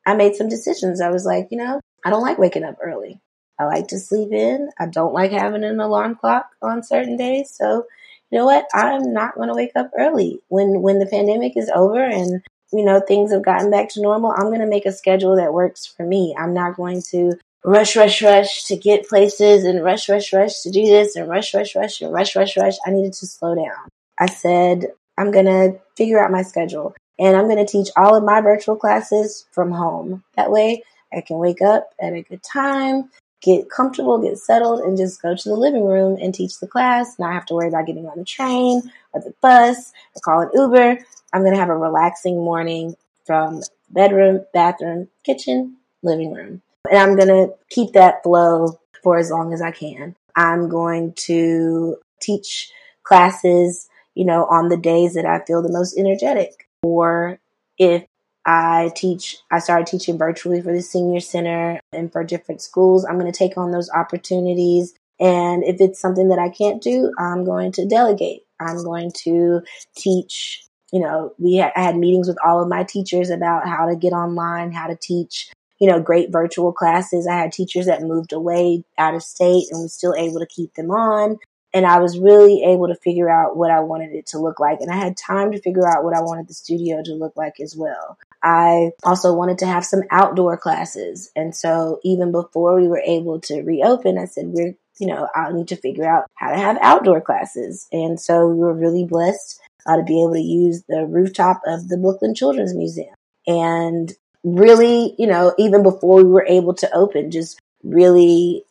I made some decisions. I was like, you know, I don't like waking up early. I like to sleep in. I don't like having an alarm clock on certain days. So, you know what? I'm not going to wake up early. When when the pandemic is over and you know things have gotten back to normal, I'm going to make a schedule that works for me. I'm not going to rush, rush, rush to get places and rush, rush, rush to do this and rush, rush, rush and rush, rush, rush. I needed to slow down. I said, I'm going to figure out my schedule and I'm going to teach all of my virtual classes from home. That way I can wake up at a good time get comfortable, get settled, and just go to the living room and teach the class. Not have to worry about getting on the train or the bus or call an Uber. I'm going to have a relaxing morning from bedroom, bathroom, kitchen, living room. And I'm going to keep that flow for as long as I can. I'm going to teach classes, you know, on the days that I feel the most energetic. Or if I teach, I started teaching virtually for the senior center and for different schools. I'm going to take on those opportunities. And if it's something that I can't do, I'm going to delegate. I'm going to teach. You know, we had, I had meetings with all of my teachers about how to get online, how to teach, you know, great virtual classes. I had teachers that moved away out of state and was still able to keep them on. And I was really able to figure out what I wanted it to look like. And I had time to figure out what I wanted the studio to look like as well. I also wanted to have some outdoor classes. And so even before we were able to reopen, I said, we're, you know, I need to figure out how to have outdoor classes. And so we were really blessed uh, to be able to use the rooftop of the Brooklyn Children's Museum. And really, you know, even before we were able to open, just really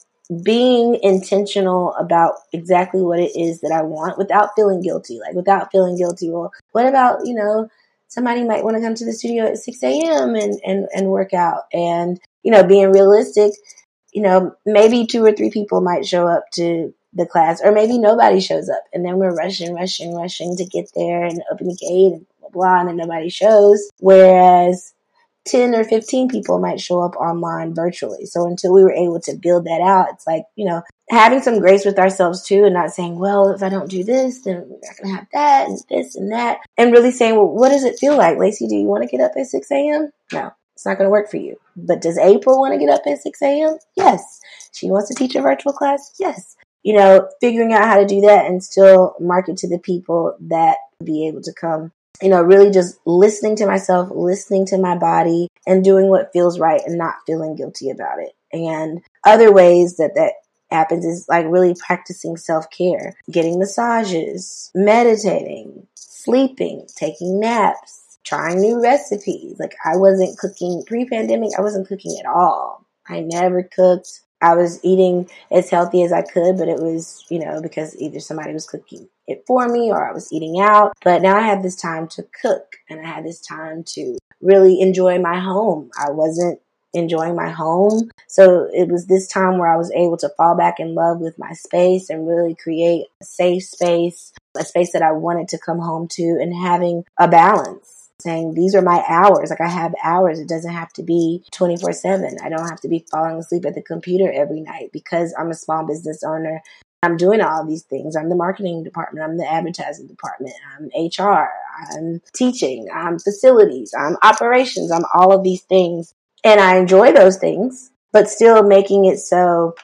being intentional about exactly what it is that I want without feeling guilty. Like without feeling guilty. Well, what about, you know, somebody might want to come to the studio at 6 a.m. and, and, and work out. And, you know, being realistic, you know, maybe two or three people might show up to the class, or maybe nobody shows up. And then we're rushing, rushing, rushing to get there and open the gate and blah, blah, and then nobody shows. Whereas 10 or 15 people might show up online virtually. So until we were able to build that out, it's like, you know, having some grace with ourselves too and not saying, well, if I don't do this, then we're not going to have that and this and that. And really saying, well, what does it feel like? Lacey, do you want to get up at 6 a.m.? No, it's not going to work for you. But does April want to get up at 6 a.m.? Yes. She wants to teach a virtual class? Yes. You know, figuring out how to do that and still market to the people that be able to come. You know, really just listening to myself, listening to my body and doing what feels right and not feeling guilty about it. And other ways that that happens is like really practicing self care, getting massages, meditating, sleeping, taking naps, trying new recipes. Like I wasn't cooking pre pandemic, I wasn't cooking at all. I never cooked. I was eating as healthy as I could, but it was, you know, because either somebody was cooking it for me or I was eating out. But now I had this time to cook and I had this time to really enjoy my home. I wasn't enjoying my home. So it was this time where I was able to fall back in love with my space and really create a safe space, a space that I wanted to come home to and having a balance. Saying these are my hours. Like I have hours. It doesn't have to be 24 7. I don't have to be falling asleep at the computer every night because I'm a small business owner. I'm doing all these things. I'm the marketing department. I'm the advertising department. I'm HR. I'm teaching. I'm facilities. I'm operations. I'm all of these things. And I enjoy those things, but still making it so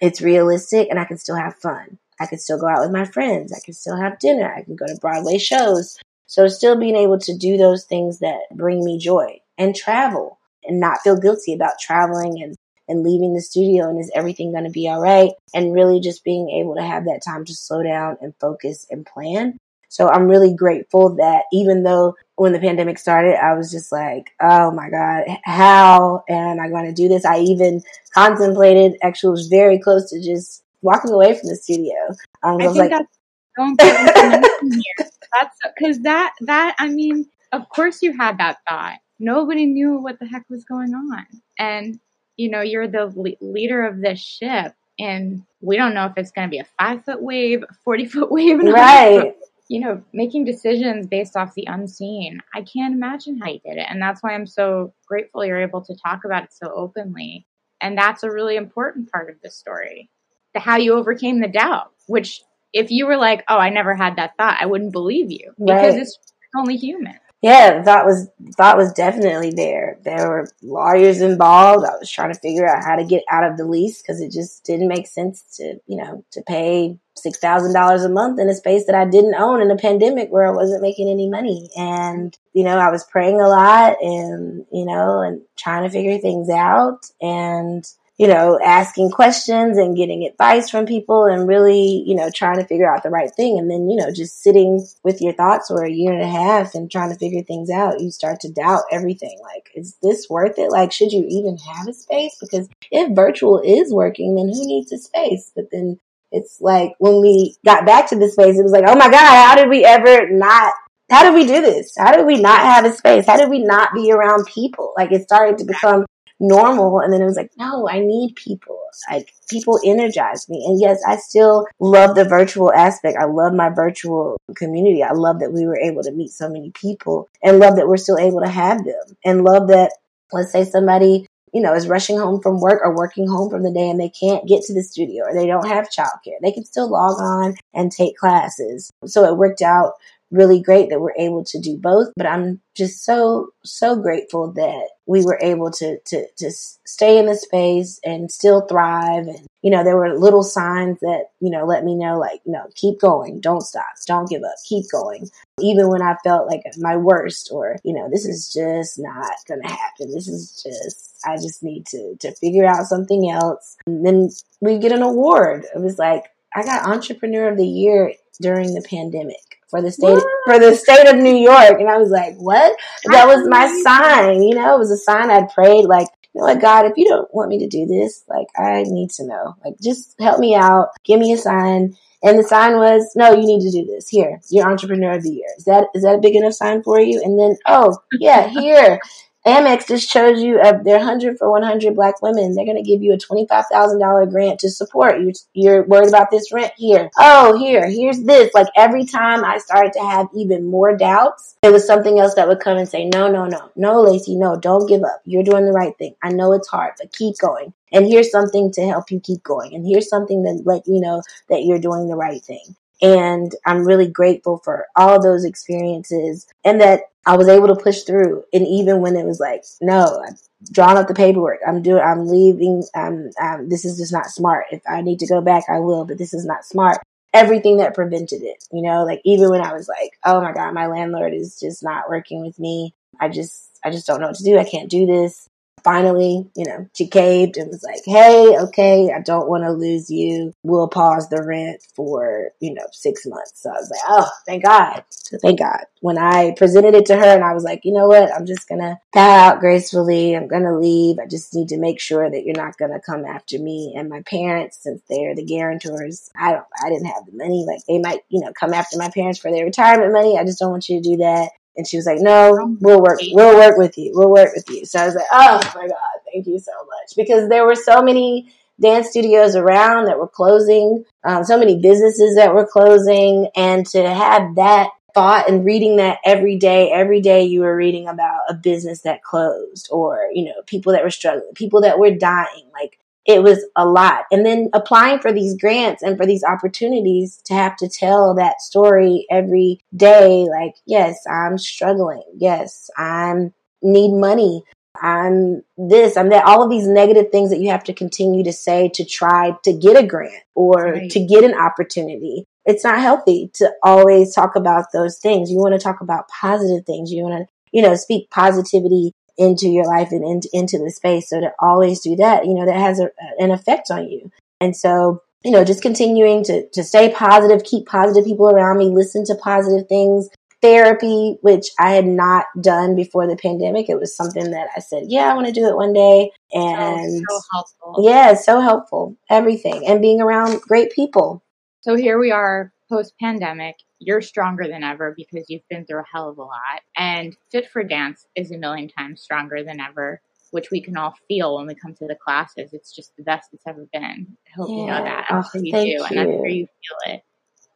it's realistic and I can still have fun. I can still go out with my friends. I can still have dinner. I can go to Broadway shows. So still being able to do those things that bring me joy and travel and not feel guilty about traveling and, and leaving the studio and is everything going to be all right? And really just being able to have that time to slow down and focus and plan so I'm really grateful that even though when the pandemic started, I was just like, oh my God, how am I going to do this? I even contemplated, actually was very close to just walking away from the studio. Um, I, I was like, that's so important. That's because that, that, I mean, of course you had that thought. Nobody knew what the heck was going on. And, you know, you're the le- leader of this ship and we don't know if it's going to be a five foot wave, a 40 foot wave. Right you know, making decisions based off the unseen. I can't imagine how you did it. And that's why I'm so grateful you're able to talk about it so openly. And that's a really important part of the story. The how you overcame the doubt, which if you were like, "Oh, I never had that thought," I wouldn't believe you because right. it's only human. Yeah, that was that was definitely there. There were lawyers involved. I was trying to figure out how to get out of the lease because it just didn't make sense to, you know, to pay six thousand dollars a month in a space that I didn't own in a pandemic where I wasn't making any money. And, you know, I was praying a lot and, you know, and trying to figure things out and you know, asking questions and getting advice from people and really, you know, trying to figure out the right thing. And then, you know, just sitting with your thoughts for a year and a half and trying to figure things out, you start to doubt everything. Like, is this worth it? Like, should you even have a space? Because if virtual is working, then who needs a space? But then it's like when we got back to the space, it was like, oh my God, how did we ever not how did we do this? How did we not have a space? How did we not be around people? Like it started to become normal. And then it was like, no, I need people. Like people energize me. And yes, I still love the virtual aspect. I love my virtual community. I love that we were able to meet so many people and love that we're still able to have them and love that, let's say somebody you know, is rushing home from work or working home from the day and they can't get to the studio or they don't have childcare. They can still log on and take classes. So it worked out really great that we're able to do both. But I'm just so, so grateful that we were able to, to, to stay in the space and still thrive. And, you know, there were little signs that, you know, let me know, like, no, keep going, don't stop, don't give up, keep going. Even when I felt like my worst or, you know, this is just not going to happen. This is just, I just need to, to figure out something else. And then we get an award. It was like, I got entrepreneur of the year during the pandemic for the state what? for the state of New York. And I was like, what? That was my sign. You know, it was a sign I'd prayed like, you know what, God, if you don't want me to do this, like I need to know. Like just help me out. Give me a sign. And the sign was, no, you need to do this. Here, you're entrepreneur of the year. Is that is that a big enough sign for you? And then, oh yeah, here. Amex just chose you uh, of their 100 for 100 black women. They're going to give you a $25,000 grant to support. You're, you're worried about this rent here. Oh, here, here's this. Like every time I started to have even more doubts, there was something else that would come and say, no, no, no, no, Lacey, no, don't give up. You're doing the right thing. I know it's hard, but keep going. And here's something to help you keep going. And here's something that let you know that you're doing the right thing. And I'm really grateful for all those experiences and that I was able to push through. And even when it was like, no, I've drawn up the paperwork. I'm doing, I'm leaving. Um, um, this is just not smart. If I need to go back, I will, but this is not smart. Everything that prevented it, you know, like even when I was like, oh my God, my landlord is just not working with me. I just, I just don't know what to do. I can't do this finally, you know, she caved and was like, Hey, okay, I don't want to lose you. We'll pause the rent for, you know, six months. So I was like, Oh, thank God. Thank God. When I presented it to her and I was like, you know what? I'm just going to bow out gracefully. I'm going to leave. I just need to make sure that you're not going to come after me and my parents since they're the guarantors. I don't, I didn't have the money. Like they might, you know, come after my parents for their retirement money. I just don't want you to do that. And she was like, no, we'll work, we'll work with you. We'll work with you. So I was like, oh my God, thank you so much. Because there were so many dance studios around that were closing, um, so many businesses that were closing. And to have that thought and reading that every day, every day you were reading about a business that closed or, you know, people that were struggling, people that were dying. Like it was a lot. And then applying for these grants and for these opportunities to have to tell that story every day, like, yes, I'm struggling. Yes, I'm need money. I'm this, I'm that, all of these negative things that you have to continue to say to try to get a grant or right. to get an opportunity. It's not healthy to always talk about those things. You want to talk about positive things. You want to, you know, speak positivity into your life and into, into the space. So to always do that, you know, that has a, an effect on you. And so, you know, just continuing to, to stay positive, keep positive people around me, listen to positive things, therapy, which I had not done before the pandemic. It was something that I said, yeah, I want to do it one day. Oh, and so, so helpful. Yeah, so helpful. Everything and being around great people. So here we are post pandemic you're stronger than ever because you've been through a hell of a lot. And Fit for Dance is a million times stronger than ever, which we can all feel when we come to the classes. It's just the best it's ever been. I hope yeah. you know that. I'm oh, sure you do, you. and I'm sure you feel it.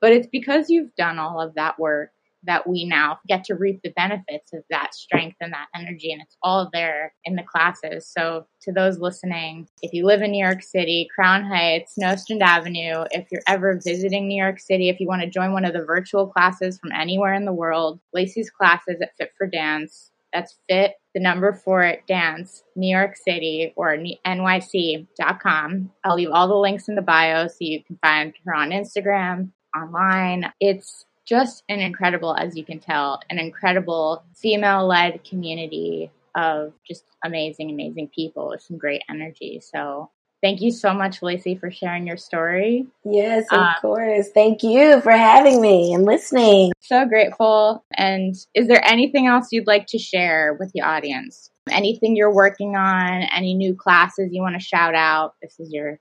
But it's because you've done all of that work that we now get to reap the benefits of that strength and that energy. And it's all there in the classes. So, to those listening, if you live in New York City, Crown Heights, Nostrand Avenue, if you're ever visiting New York City, if you want to join one of the virtual classes from anywhere in the world, Lacey's classes at Fit for Dance. That's fit, the number for it, dance, New York City or NYC.com. I'll leave all the links in the bio so you can find her on Instagram, online. It's just an incredible, as you can tell, an incredible female led community of just amazing, amazing people with some great energy. So thank you so much, Lacey, for sharing your story. Yes, of um, course. Thank you for having me and listening. So grateful. And is there anything else you'd like to share with the audience? Anything you're working on? Any new classes you want to shout out? This is your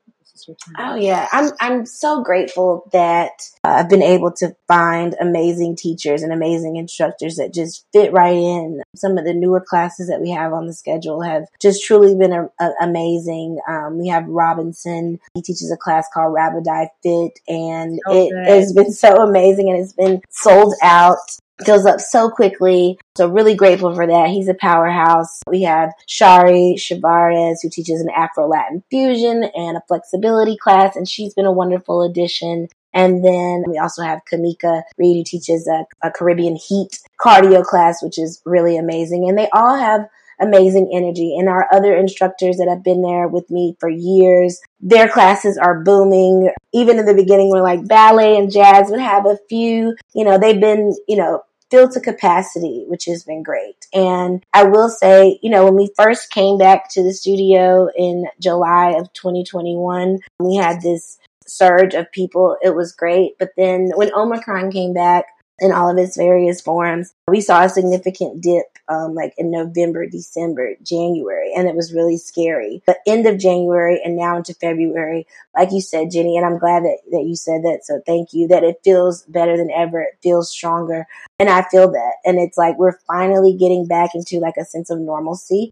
Oh yeah, I'm I'm so grateful that uh, I've been able to find amazing teachers and amazing instructors that just fit right in. Some of the newer classes that we have on the schedule have just truly been a, a, amazing. Um, we have Robinson. He teaches a class called Rabidai Fit, and so it good. has been so amazing, and it's been sold out goes up so quickly. So really grateful for that. He's a powerhouse. We have Shari Shavarez who teaches an Afro Latin fusion and a flexibility class, and she's been a wonderful addition. And then we also have Kamika Reed who teaches a, a Caribbean heat cardio class, which is really amazing. And they all have amazing energy. And our other instructors that have been there with me for years, their classes are booming. Even in the beginning, we're like ballet and jazz would have a few, you know, they've been, you know, filled to capacity, which has been great. And I will say, you know, when we first came back to the studio in July of 2021, we had this surge of people. It was great. But then when Omicron came back, in all of its various forms. We saw a significant dip um, like in November, December, January, and it was really scary. But end of January and now into February, like you said, Jenny, and I'm glad that, that you said that. So thank you that it feels better than ever. It feels stronger. And I feel that. And it's like we're finally getting back into like a sense of normalcy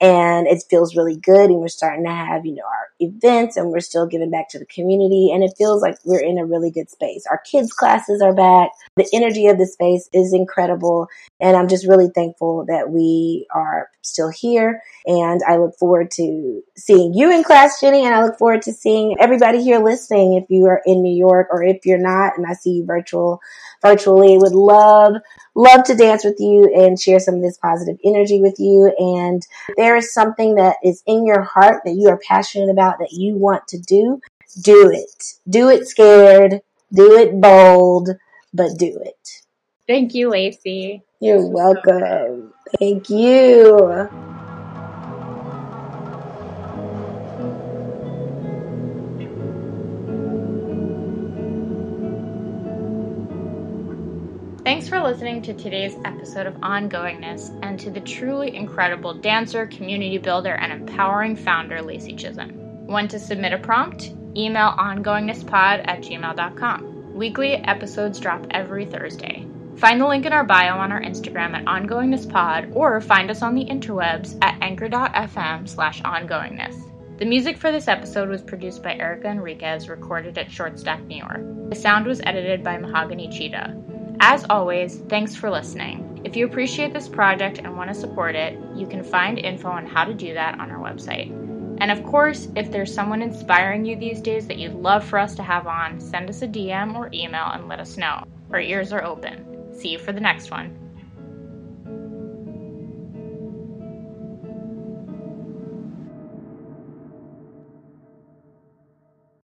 and it feels really good and we're starting to have you know our events and we're still giving back to the community and it feels like we're in a really good space. Our kids classes are back. The energy of the space is incredible and i'm just really thankful that we are still here and i look forward to seeing you in class jenny and i look forward to seeing everybody here listening. If you are in new york or if you're not and i see you virtual virtually would love love to dance with you and share some of this positive energy with you. And there is something that is in your heart that you are passionate about that you want to do, do it. Do it scared, do it bold, but do it. Thank you, Lacey. You're welcome. Thank you. Thanks for listening to today's episode of Ongoingness and to the truly incredible dancer, community builder, and empowering founder, Lacey Chisholm. Want to submit a prompt? Email ongoingnesspod at gmail.com. Weekly episodes drop every Thursday. Find the link in our bio on our Instagram at ongoingnesspod or find us on the interwebs at anchor.fm slash ongoingness. The music for this episode was produced by Erica Enriquez, recorded at Shortstack, New York. The sound was edited by Mahogany Cheetah. As always, thanks for listening. If you appreciate this project and want to support it, you can find info on how to do that on our website. And of course, if there's someone inspiring you these days that you'd love for us to have on, send us a DM or email and let us know. Our ears are open. See you for the next one.